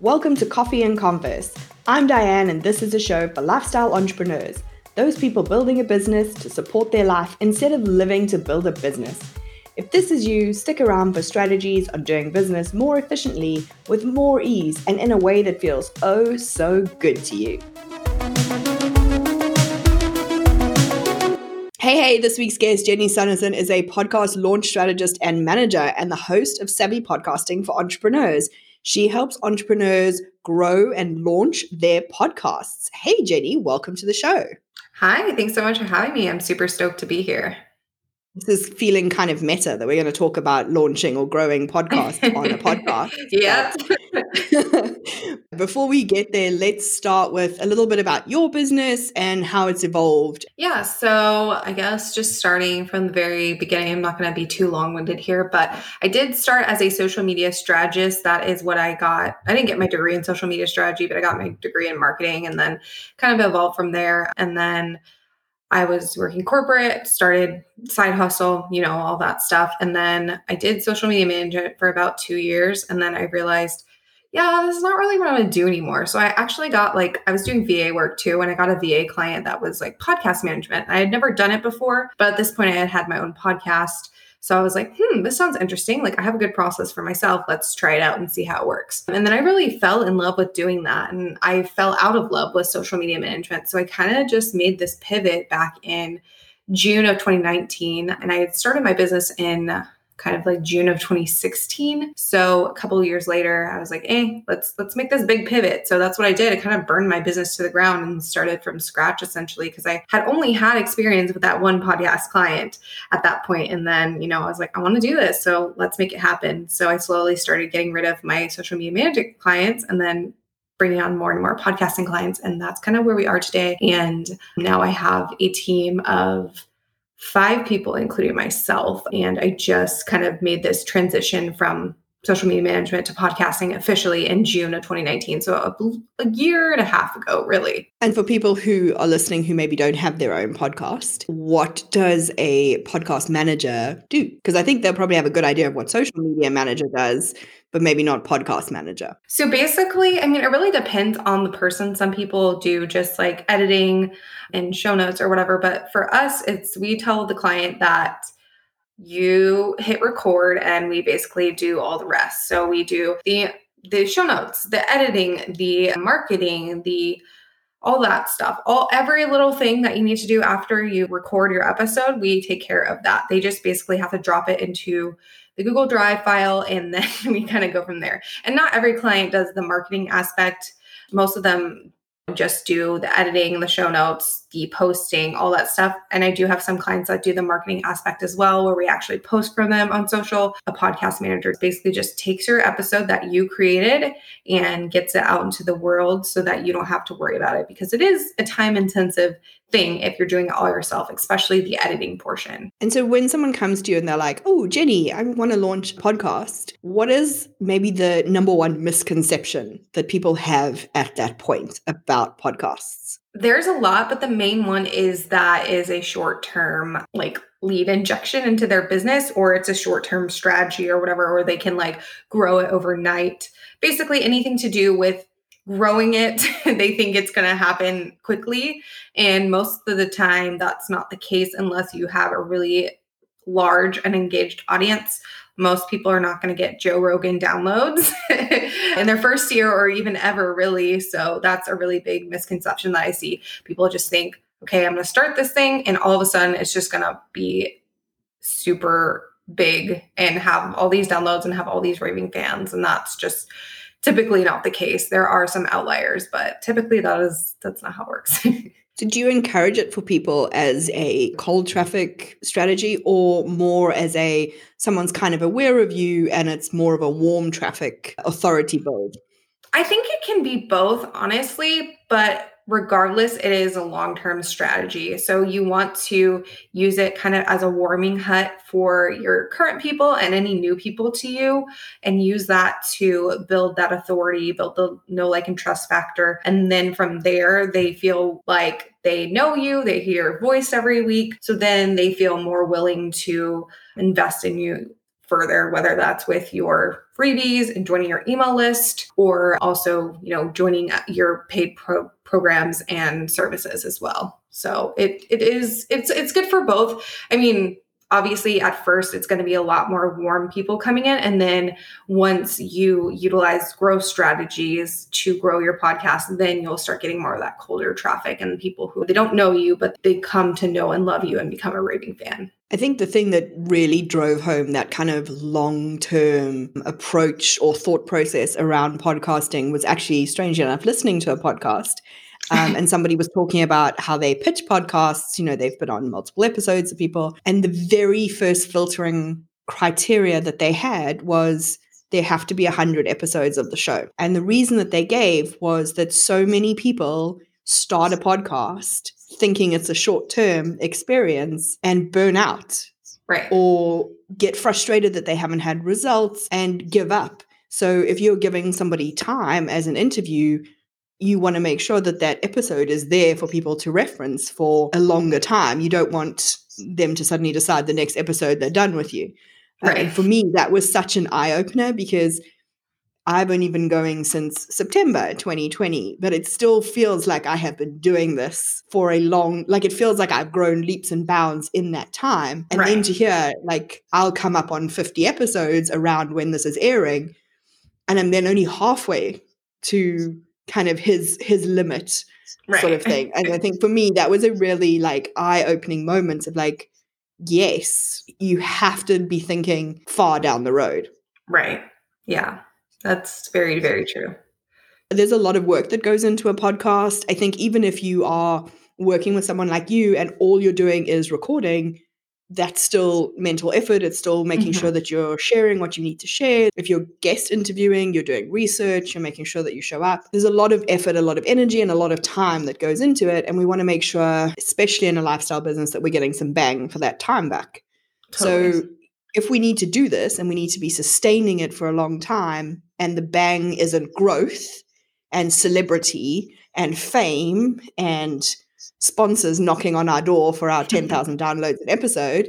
Welcome to Coffee and Converse. I'm Diane, and this is a show for lifestyle entrepreneurs, those people building a business to support their life instead of living to build a business. If this is you, stick around for strategies on doing business more efficiently, with more ease, and in a way that feels oh so good to you. Hey, hey, this week's guest, Jenny Suneson, is a podcast launch strategist and manager and the host of Savvy Podcasting for Entrepreneurs. She helps entrepreneurs grow and launch their podcasts. Hey, Jenny, welcome to the show. Hi, thanks so much for having me. I'm super stoked to be here this is feeling kind of meta that we're going to talk about launching or growing podcasts on a podcast. yeah. Before we get there, let's start with a little bit about your business and how it's evolved. Yeah. So, I guess just starting from the very beginning, I'm not going to be too long winded here, but I did start as a social media strategist. That is what I got. I didn't get my degree in social media strategy, but I got my degree in marketing and then kind of evolved from there. And then I was working corporate, started side hustle, you know, all that stuff. And then I did social media management for about two years. And then I realized, yeah, this is not really what I want to do anymore. So I actually got like, I was doing VA work too. And I got a VA client that was like podcast management. I had never done it before, but at this point I had had my own podcast. So I was like, hmm, this sounds interesting. Like I have a good process for myself. Let's try it out and see how it works. And then I really fell in love with doing that. And I fell out of love with social media management. So I kind of just made this pivot back in June of 2019. And I had started my business in kind of like June of 2016. So a couple years later, I was like, "Hey, let's let's make this big pivot." So that's what I did. I kind of burned my business to the ground and started from scratch essentially because I had only had experience with that one podcast client at that point. And then, you know, I was like, "I want to do this, so let's make it happen." So I slowly started getting rid of my social media clients and then bringing on more and more podcasting clients and that's kind of where we are today and now i have a team of five people, including myself. And I just kind of made this transition from social media management to podcasting officially in June of 2019. So a, a, year and a half ago, really. And for people who are listening who maybe don't have their own podcast, what does a podcast manager do? Because I think they'll probably have a good idea of what social media manager does, but maybe not podcast manager. So basically, I mean, it really depends on the person. Some people do just like editing and show notes or whatever. But for us, it's we tell the client that you hit record and we basically do all the rest. So we do the the show notes, the editing, the marketing, the all that stuff. All every little thing that you need to do after you record your episode, we take care of that. They just basically have to drop it into the Google Drive file and then we kind of go from there. And not every client does the marketing aspect. Most of them just do the editing, the show notes, the posting, all that stuff. And I do have some clients that do the marketing aspect as well, where we actually post for them on social. A podcast manager basically just takes your episode that you created and gets it out into the world so that you don't have to worry about it because it is a time intensive thing if you're doing it all yourself, especially the editing portion. And so when someone comes to you and they're like, oh, Jenny, I want to launch a podcast, what is maybe the number one misconception that people have at that point about podcasts? There's a lot, but the main one is that is a short term, like lead injection into their business, or it's a short term strategy or whatever, or they can like grow it overnight. Basically, anything to do with growing it. they think it's going to happen quickly. And most of the time, that's not the case unless you have a really large and engaged audience. Most people are not going to get Joe Rogan downloads in their first year or even ever, really. So that's a really big misconception that I see. People just think, okay, I'm going to start this thing, and all of a sudden it's just going to be super big and have all these downloads and have all these raving fans. And that's just, typically not the case. There are some outliers, but typically that is that's not how it works. so do you encourage it for people as a cold traffic strategy or more as a someone's kind of aware of you and it's more of a warm traffic authority build? I think it can be both, honestly, but regardless, it is a long term strategy. So you want to use it kind of as a warming hut for your current people and any new people to you, and use that to build that authority, build the know, like, and trust factor. And then from there, they feel like they know you, they hear your voice every week. So then they feel more willing to invest in you further, whether that's with your freebies and joining your email list or also, you know, joining uh, your paid pro- programs and services as well. So it it is it's it's good for both. I mean, obviously at first it's going to be a lot more warm people coming in and then once you utilize growth strategies to grow your podcast then you'll start getting more of that colder traffic and people who they don't know you but they come to know and love you and become a raving fan. I think the thing that really drove home that kind of long term approach or thought process around podcasting was actually, strangely enough, listening to a podcast um, and somebody was talking about how they pitch podcasts. You know, they've put on multiple episodes of people. And the very first filtering criteria that they had was there have to be 100 episodes of the show. And the reason that they gave was that so many people start a podcast thinking it's a short term experience and burn out. Right. Or get frustrated that they haven't had results and give up. So if you're giving somebody time as an interview, you want to make sure that that episode is there for people to reference for a longer time. You don't want them to suddenly decide the next episode they're done with you. Uh, right. And for me, that was such an eye opener because I've only been going since September 2020, but it still feels like I have been doing this for a long, like it feels like I've grown leaps and bounds in that time. And right. then to hear, like, I'll come up on 50 episodes around when this is airing, and I'm then only halfway to kind of his his limit right. sort of thing. And I think for me that was a really like eye-opening moment of like, yes, you have to be thinking far down the road. Right. Yeah. That's very, very true. There's a lot of work that goes into a podcast. I think even if you are working with someone like you and all you're doing is recording, that's still mental effort. It's still making mm-hmm. sure that you're sharing what you need to share. If you're guest interviewing, you're doing research, you're making sure that you show up. There's a lot of effort, a lot of energy, and a lot of time that goes into it. And we want to make sure, especially in a lifestyle business, that we're getting some bang for that time back. Totally. So if we need to do this and we need to be sustaining it for a long time, and the bang isn't growth and celebrity and fame and sponsors knocking on our door for our 10,000 downloads an episode,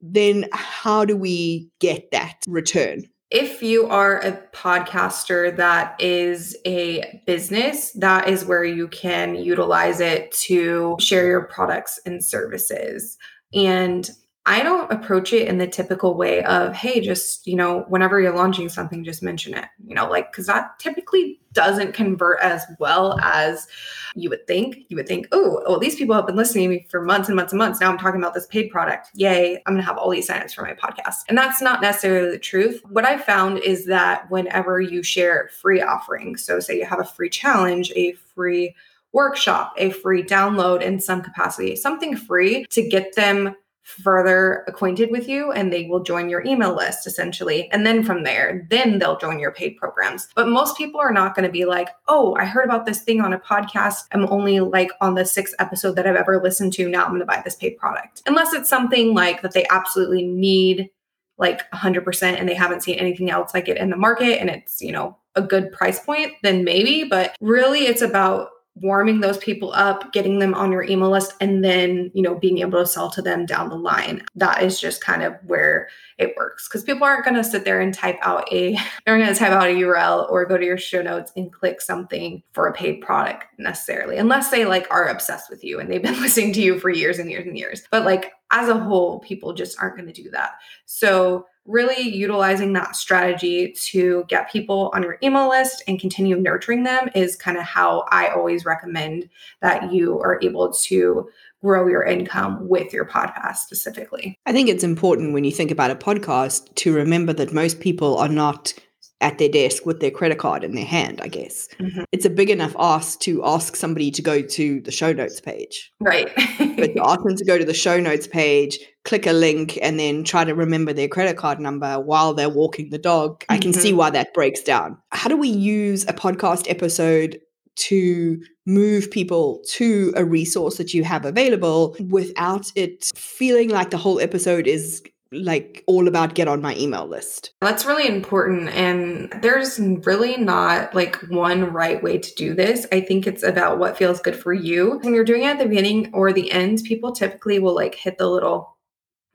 then how do we get that return? If you are a podcaster that is a business, that is where you can utilize it to share your products and services. And I don't approach it in the typical way of, hey, just, you know, whenever you're launching something, just mention it, you know, like, because that typically doesn't convert as well as you would think. You would think, oh, well, these people have been listening to me for months and months and months. Now I'm talking about this paid product. Yay, I'm going to have all these signups for my podcast. And that's not necessarily the truth. What I found is that whenever you share free offerings, so say you have a free challenge, a free workshop, a free download in some capacity, something free to get them further acquainted with you and they will join your email list essentially. And then from there, then they'll join your paid programs. But most people are not going to be like, oh, I heard about this thing on a podcast. I'm only like on the sixth episode that I've ever listened to. Now I'm going to buy this paid product. Unless it's something like that they absolutely need like 100% and they haven't seen anything else like it in the market and it's, you know, a good price point, then maybe. But really, it's about warming those people up, getting them on your email list, and then, you know, being able to sell to them down the line. That is just kind of where it works because people aren't going to sit there and type out a, they're going to type out a URL or go to your show notes and click something for a paid product necessarily, unless they like are obsessed with you and they've been listening to you for years and years and years. But like as a whole, people just aren't going to do that. So really utilizing that strategy to get people on your email list and continue nurturing them is kind of how I always recommend that you are able to grow your income with your podcast specifically. I think it's important when you think about a podcast to remember that most people are not at their desk with their credit card in their hand, I guess. Mm-hmm. It's a big enough ask to ask somebody to go to the show notes page. Right. but to ask them to go to the show notes page, click a link, and then try to remember their credit card number while they're walking the dog, mm-hmm. I can see mm-hmm. why that breaks down. How do we use a podcast episode to move people to a resource that you have available without it feeling like the whole episode is like all about get on my email list. That's really important. And there's really not like one right way to do this. I think it's about what feels good for you. When you're doing it at the beginning or the end, people typically will like hit the little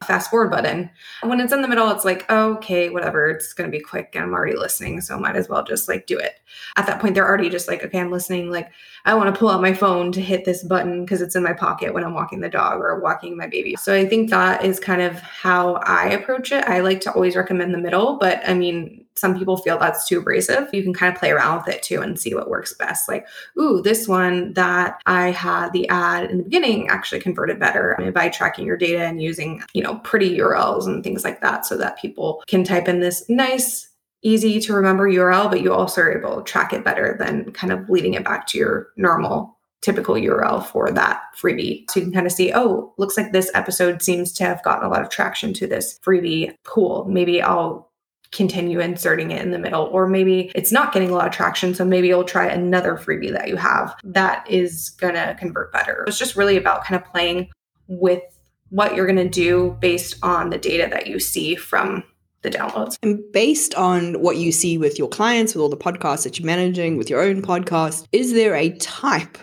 fast forward button. When it's in the middle, it's like, okay, whatever, it's going to be quick and I'm already listening. So might as well just like do it. At that point, they're already just like, okay, I'm listening. Like, I want to pull out my phone to hit this button because it's in my pocket when I'm walking the dog or walking my baby. So I think that is kind of how I approach it. I like to always recommend the middle, but I mean, some people feel that's too abrasive. You can kind of play around with it too and see what works best. Like, ooh, this one that I had the ad in the beginning actually converted better I mean, by tracking your data and using, you know, pretty URLs and things like that so that people can type in this nice easy to remember URL, but you also are able to track it better than kind of leading it back to your normal typical URL for that freebie. So you can kind of see, oh, looks like this episode seems to have gotten a lot of traction to this freebie. Cool. Maybe I'll continue inserting it in the middle. Or maybe it's not getting a lot of traction. So maybe you'll try another freebie that you have that is going to convert better. It's just really about kind of playing with what you're going to do based on the data that you see from the downloads. And based on what you see with your clients, with all the podcasts that you're managing, with your own podcast, is there a type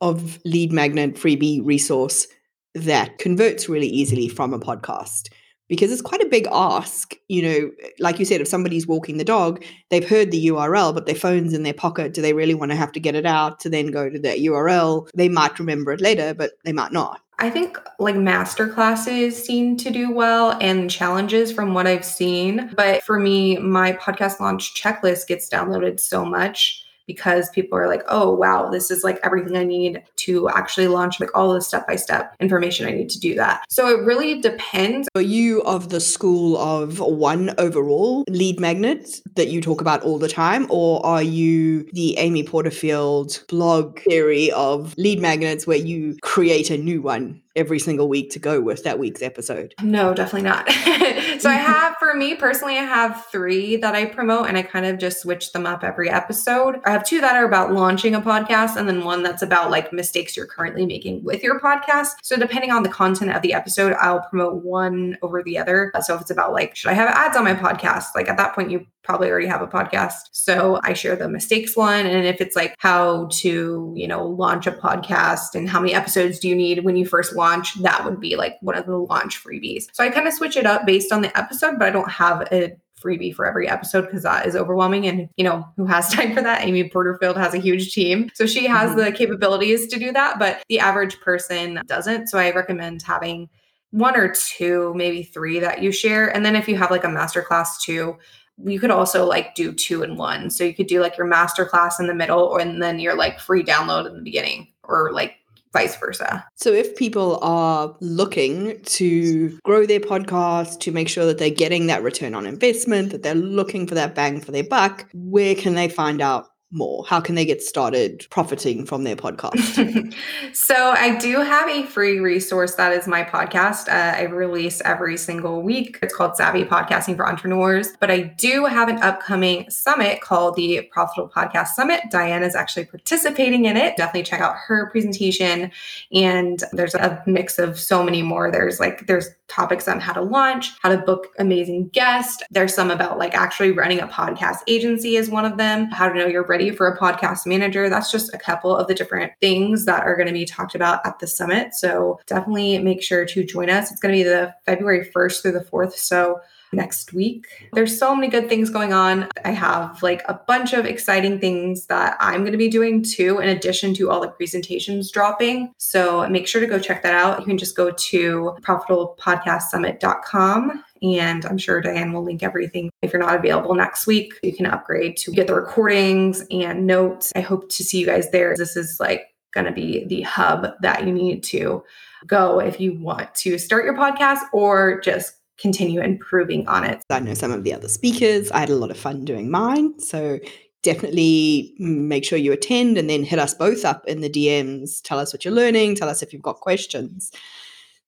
of lead magnet freebie resource that converts really easily from a podcast? Because it's quite a big ask. You know, like you said, if somebody's walking the dog, they've heard the URL, but their phone's in their pocket. Do they really want to have to get it out to then go to that URL? They might remember it later, but they might not. I think like master classes seem to do well and challenges from what I've seen. But for me, my podcast launch checklist gets downloaded so much because people are like, oh, wow, this is like everything I need to actually launch, like all the step by step information I need to do that. So it really depends. Are you of the school of one overall lead magnet that you talk about all the time, or are you the Amy Porterfield blog theory of lead magnets where you create a new one every single week to go with that week's episode? No, definitely not. so I have, for me personally, I have three that I promote and I kind of just switch them up every episode. I have two that are about launching a podcast and then one that's about like mistakes you're currently making with your podcast. So depending on the content of the episode, I'll promote one over the other. So if it's about like, should I have ads on my podcast? Like at that point, you probably already have a podcast. So I share the mistakes one. And if it's like how to, you know, launch a podcast and how many episodes do you need when you first launch, that would be like one of the launch freebies. So I kind of switch it up based on the episode, but I don't have a freebie for every episode because that is overwhelming. And, you know, who has time for that? Amy Porterfield has a huge team. So she has mm-hmm. the capabilities to do that, but the average person doesn't. So I recommend having one or two, maybe three that you share. And then if you have like a masterclass too, you could also like do two in one. So you could do like your master class in the middle or and then your like free download in the beginning or like vice versa. So if people are looking to grow their podcast to make sure that they're getting that return on investment, that they're looking for that bang for their buck, where can they find out more? How can they get started profiting from their podcast? so, I do have a free resource that is my podcast. Uh, I release every single week. It's called Savvy Podcasting for Entrepreneurs. But I do have an upcoming summit called the Profitable Podcast Summit. Diane is actually participating in it. Definitely check out her presentation. And there's a mix of so many more. There's like, there's topics on how to launch, how to book amazing guests. There's some about like actually running a podcast agency is one of them, how to know you're ready for a podcast manager. That's just a couple of the different things that are going to be talked about at the summit. So definitely make sure to join us. It's going to be the February 1st through the 4th. So next week. There's so many good things going on. I have like a bunch of exciting things that I'm going to be doing too, in addition to all the presentations dropping. So make sure to go check that out. You can just go to profitablepodcastsummit.com and I'm sure Diane will link everything. If you're not available next week, you can upgrade to get the recordings and notes. I hope to see you guys there. This is like going to be the hub that you need to go if you want to start your podcast or just continue improving on it. I know some of the other speakers. I had a lot of fun doing mine. So definitely make sure you attend and then hit us both up in the DMs. Tell us what you're learning. Tell us if you've got questions.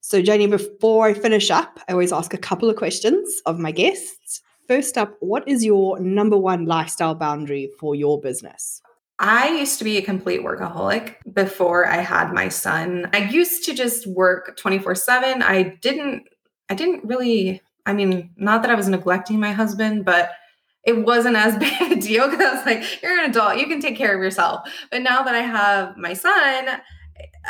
So, Janie, before I finish up, I always ask a couple of questions of my guests. First up, what is your number one lifestyle boundary for your business? I used to be a complete workaholic before I had my son. I used to just work 24 7. I didn't I didn't really, I mean, not that I was neglecting my husband, but it wasn't as big a deal because I was like, you're an adult, you can take care of yourself. But now that I have my son,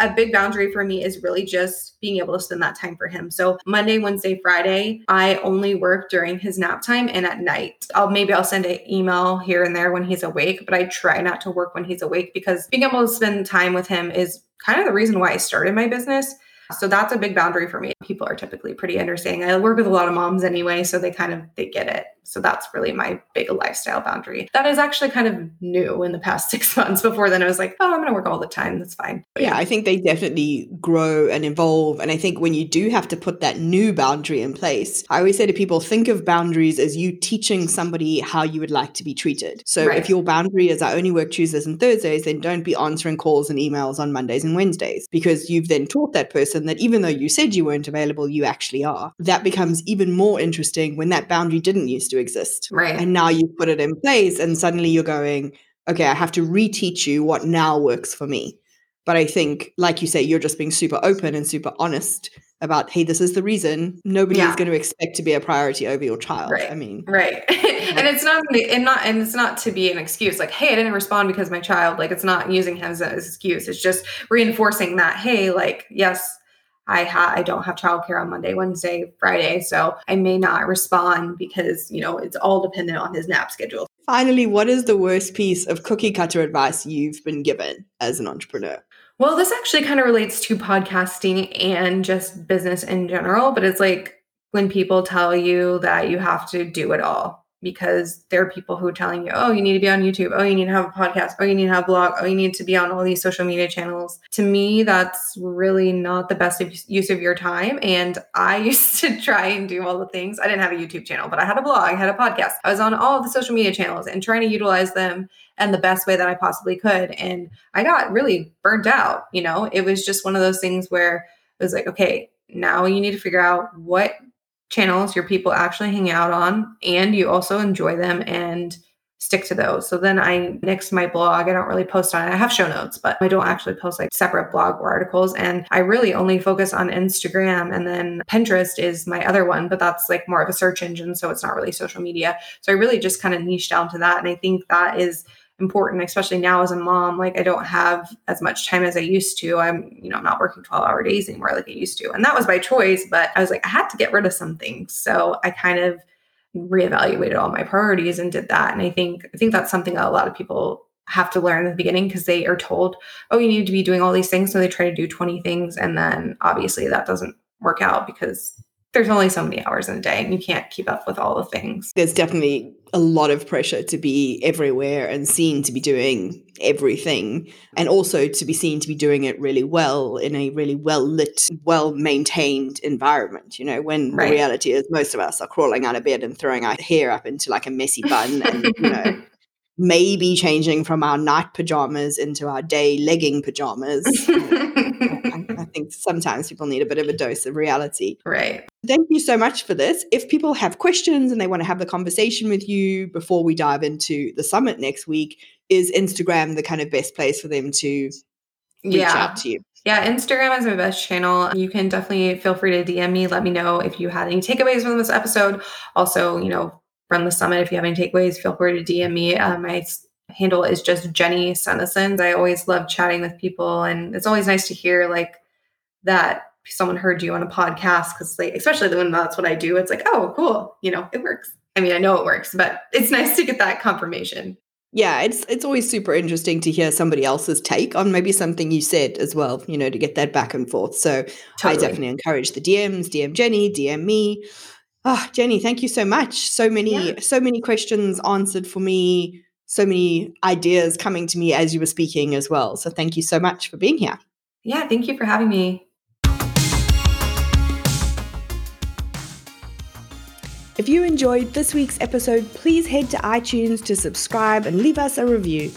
a big boundary for me is really just being able to spend that time for him. So Monday, Wednesday, Friday, I only work during his nap time and at night. I'll maybe I'll send an email here and there when he's awake, but I try not to work when he's awake because being able to spend time with him is kind of the reason why I started my business. So that's a big boundary for me. People are typically pretty understanding. I work with a lot of moms anyway, so they kind of they get it. So that's really my big lifestyle boundary. That is actually kind of new in the past six months. Before then, I was like, oh, I'm going to work all the time. That's fine. But yeah, I think they definitely grow and evolve. And I think when you do have to put that new boundary in place, I always say to people, think of boundaries as you teaching somebody how you would like to be treated. So right. if your boundary is I only work Tuesdays and Thursdays, then don't be answering calls and emails on Mondays and Wednesdays because you've then taught that person that even though you said you weren't available, you actually are. That becomes even more interesting when that boundary didn't used to exist. Right. And now you put it in place and suddenly you're going, okay, I have to reteach you what now works for me. But I think, like you say, you're just being super open and super honest about, hey, this is the reason. Nobody yeah. is going to expect to be a priority over your child. Right. I mean, right. and it's not, and not, and it's not to be an excuse. Like, hey, I didn't respond because my child. Like, it's not using him as an excuse. It's just reinforcing that, hey, like, yes, I ha- I don't have childcare on Monday, Wednesday, Friday, so I may not respond because you know it's all dependent on his nap schedule. Finally, what is the worst piece of cookie cutter advice you've been given as an entrepreneur? Well, this actually kind of relates to podcasting and just business in general, but it's like when people tell you that you have to do it all because there are people who are telling you, oh, you need to be on YouTube. Oh, you need to have a podcast. Oh, you need to have a blog. Oh, you need to be on all these social media channels. To me, that's really not the best use of your time. And I used to try and do all the things. I didn't have a YouTube channel, but I had a blog, I had a podcast. I was on all the social media channels and trying to utilize them and the best way that I possibly could. And I got really burnt out. You know, it was just one of those things where it was like, okay, now you need to figure out what channels your people actually hang out on and you also enjoy them and stick to those. So then I nix my blog. I don't really post on it. I have show notes, but I don't actually post like separate blog or articles. And I really only focus on Instagram and then Pinterest is my other one, but that's like more of a search engine. So it's not really social media. So I really just kind of niche down to that. And I think that is important, especially now as a mom. Like I don't have as much time as I used to. I'm, you know, I'm not working 12 hour days anymore like I used to. And that was by choice, but I was like, I had to get rid of some things. So I kind of reevaluated all my priorities and did that. And I think I think that's something that a lot of people have to learn in the beginning because they are told, oh, you need to be doing all these things. So they try to do 20 things. And then obviously that doesn't work out because there's only so many hours in a day and you can't keep up with all the things. There's definitely a lot of pressure to be everywhere and seen to be doing everything and also to be seen to be doing it really well in a really well lit, well maintained environment. You know, when right. the reality is most of us are crawling out of bed and throwing our hair up into like a messy bun and, you know, maybe changing from our night pajamas into our day legging pajamas. Think sometimes people need a bit of a dose of reality. Right. Thank you so much for this. If people have questions and they want to have the conversation with you before we dive into the summit next week, is Instagram the kind of best place for them to reach yeah. out to you? Yeah, Instagram is my best channel. You can definitely feel free to DM me. Let me know if you had any takeaways from this episode. Also, you know, from the summit. If you have any takeaways, feel free to DM me. Uh, my handle is just Jenny Senesons. I always love chatting with people, and it's always nice to hear like that someone heard you on a podcast because, like, especially when that's what I do. It's like, oh, cool, you know, it works. I mean, I know it works, but it's nice to get that confirmation. Yeah, it's it's always super interesting to hear somebody else's take on maybe something you said as well, you know, to get that back and forth. So totally. I definitely encourage the DMs, DM Jenny, DM me. Oh, Jenny, thank you so much. So many, yeah. so many questions answered for me, so many ideas coming to me as you were speaking as well. So thank you so much for being here. Yeah, thank you for having me. If you enjoyed this week's episode, please head to iTunes to subscribe and leave us a review.